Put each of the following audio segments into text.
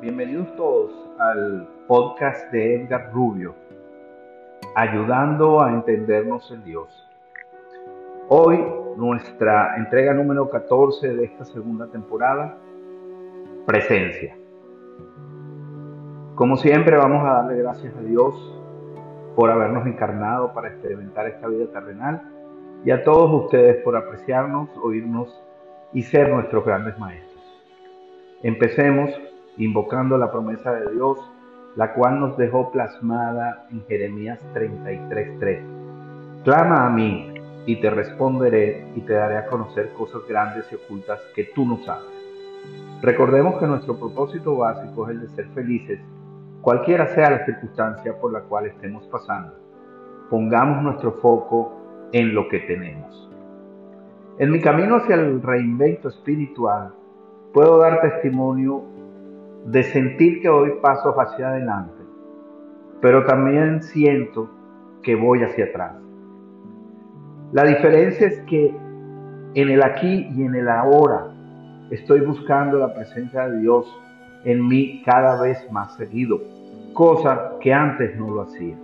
Bienvenidos todos al podcast de Edgar Rubio, ayudando a entendernos en Dios. Hoy nuestra entrega número 14 de esta segunda temporada, presencia. Como siempre vamos a darle gracias a Dios por habernos encarnado para experimentar esta vida terrenal y a todos ustedes por apreciarnos, oírnos y ser nuestros grandes maestros. Empecemos invocando la promesa de Dios, la cual nos dejó plasmada en Jeremías 33:3. Clama a mí y te responderé y te daré a conocer cosas grandes y ocultas que tú no sabes. Recordemos que nuestro propósito básico es el de ser felices, cualquiera sea la circunstancia por la cual estemos pasando. Pongamos nuestro foco en lo que tenemos. En mi camino hacia el reinvento espiritual, puedo dar testimonio de sentir que hoy paso hacia adelante, pero también siento que voy hacia atrás. La diferencia es que en el aquí y en el ahora estoy buscando la presencia de Dios en mí cada vez más seguido, cosa que antes no lo hacía.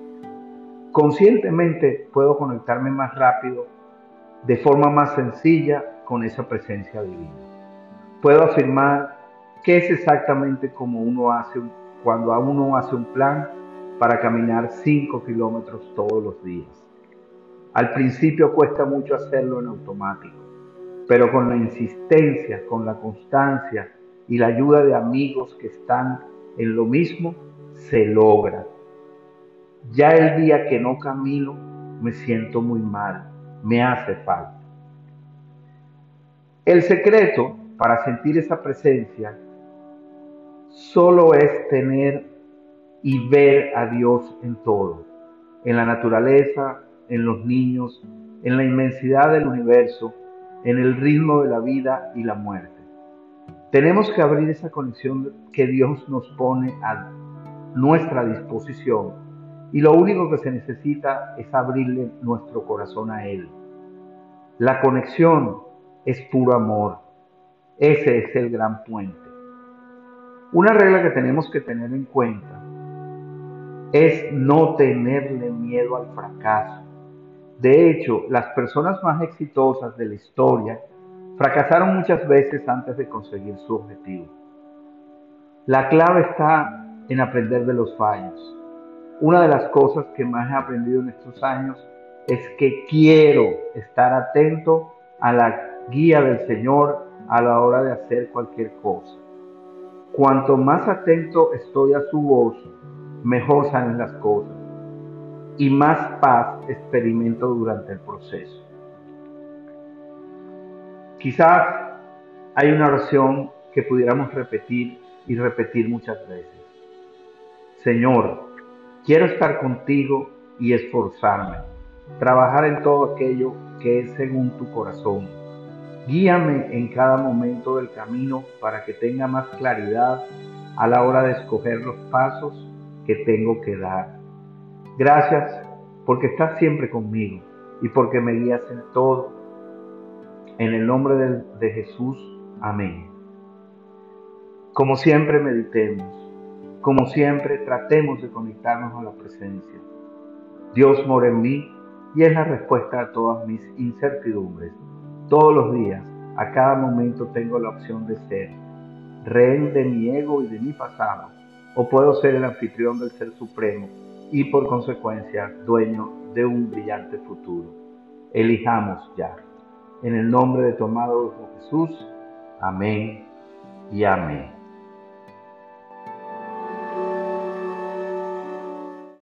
Conscientemente puedo conectarme más rápido, de forma más sencilla, con esa presencia divina. Puedo afirmar que es exactamente como uno hace cuando uno hace un plan para caminar 5 kilómetros todos los días. Al principio cuesta mucho hacerlo en automático, pero con la insistencia, con la constancia y la ayuda de amigos que están en lo mismo, se logra. Ya el día que no camino, me siento muy mal, me hace falta. El secreto para sentir esa presencia solo es tener y ver a Dios en todo, en la naturaleza, en los niños, en la inmensidad del universo, en el ritmo de la vida y la muerte. Tenemos que abrir esa conexión que Dios nos pone a nuestra disposición y lo único que se necesita es abrirle nuestro corazón a Él. La conexión es puro amor. Ese es el gran puente. Una regla que tenemos que tener en cuenta es no tenerle miedo al fracaso. De hecho, las personas más exitosas de la historia fracasaron muchas veces antes de conseguir su objetivo. La clave está en aprender de los fallos. Una de las cosas que más he aprendido en estos años es que quiero estar atento a la guía del Señor a la hora de hacer cualquier cosa. Cuanto más atento estoy a su voz, mejor salen las cosas y más paz experimento durante el proceso. Quizás hay una oración que pudiéramos repetir y repetir muchas veces. Señor, quiero estar contigo y esforzarme, trabajar en todo aquello que es según tu corazón. Guíame en cada momento del camino para que tenga más claridad a la hora de escoger los pasos que tengo que dar. Gracias porque estás siempre conmigo y porque me guías en todo. En el nombre de, Jesús, amén. Como siempre meditemos, como siempre tratemos de conectarnos a la presencia. Dios mora en mí y es la respuesta a todas mis incertidumbres. Todos los días, a cada momento tengo la opción de ser rehén de mi ego y de mi pasado, o puedo ser el anfitrión del Ser Supremo y por consecuencia dueño de un brillante futuro. Elijamos ya. En el nombre de tu amado Jesús. Amén y amén.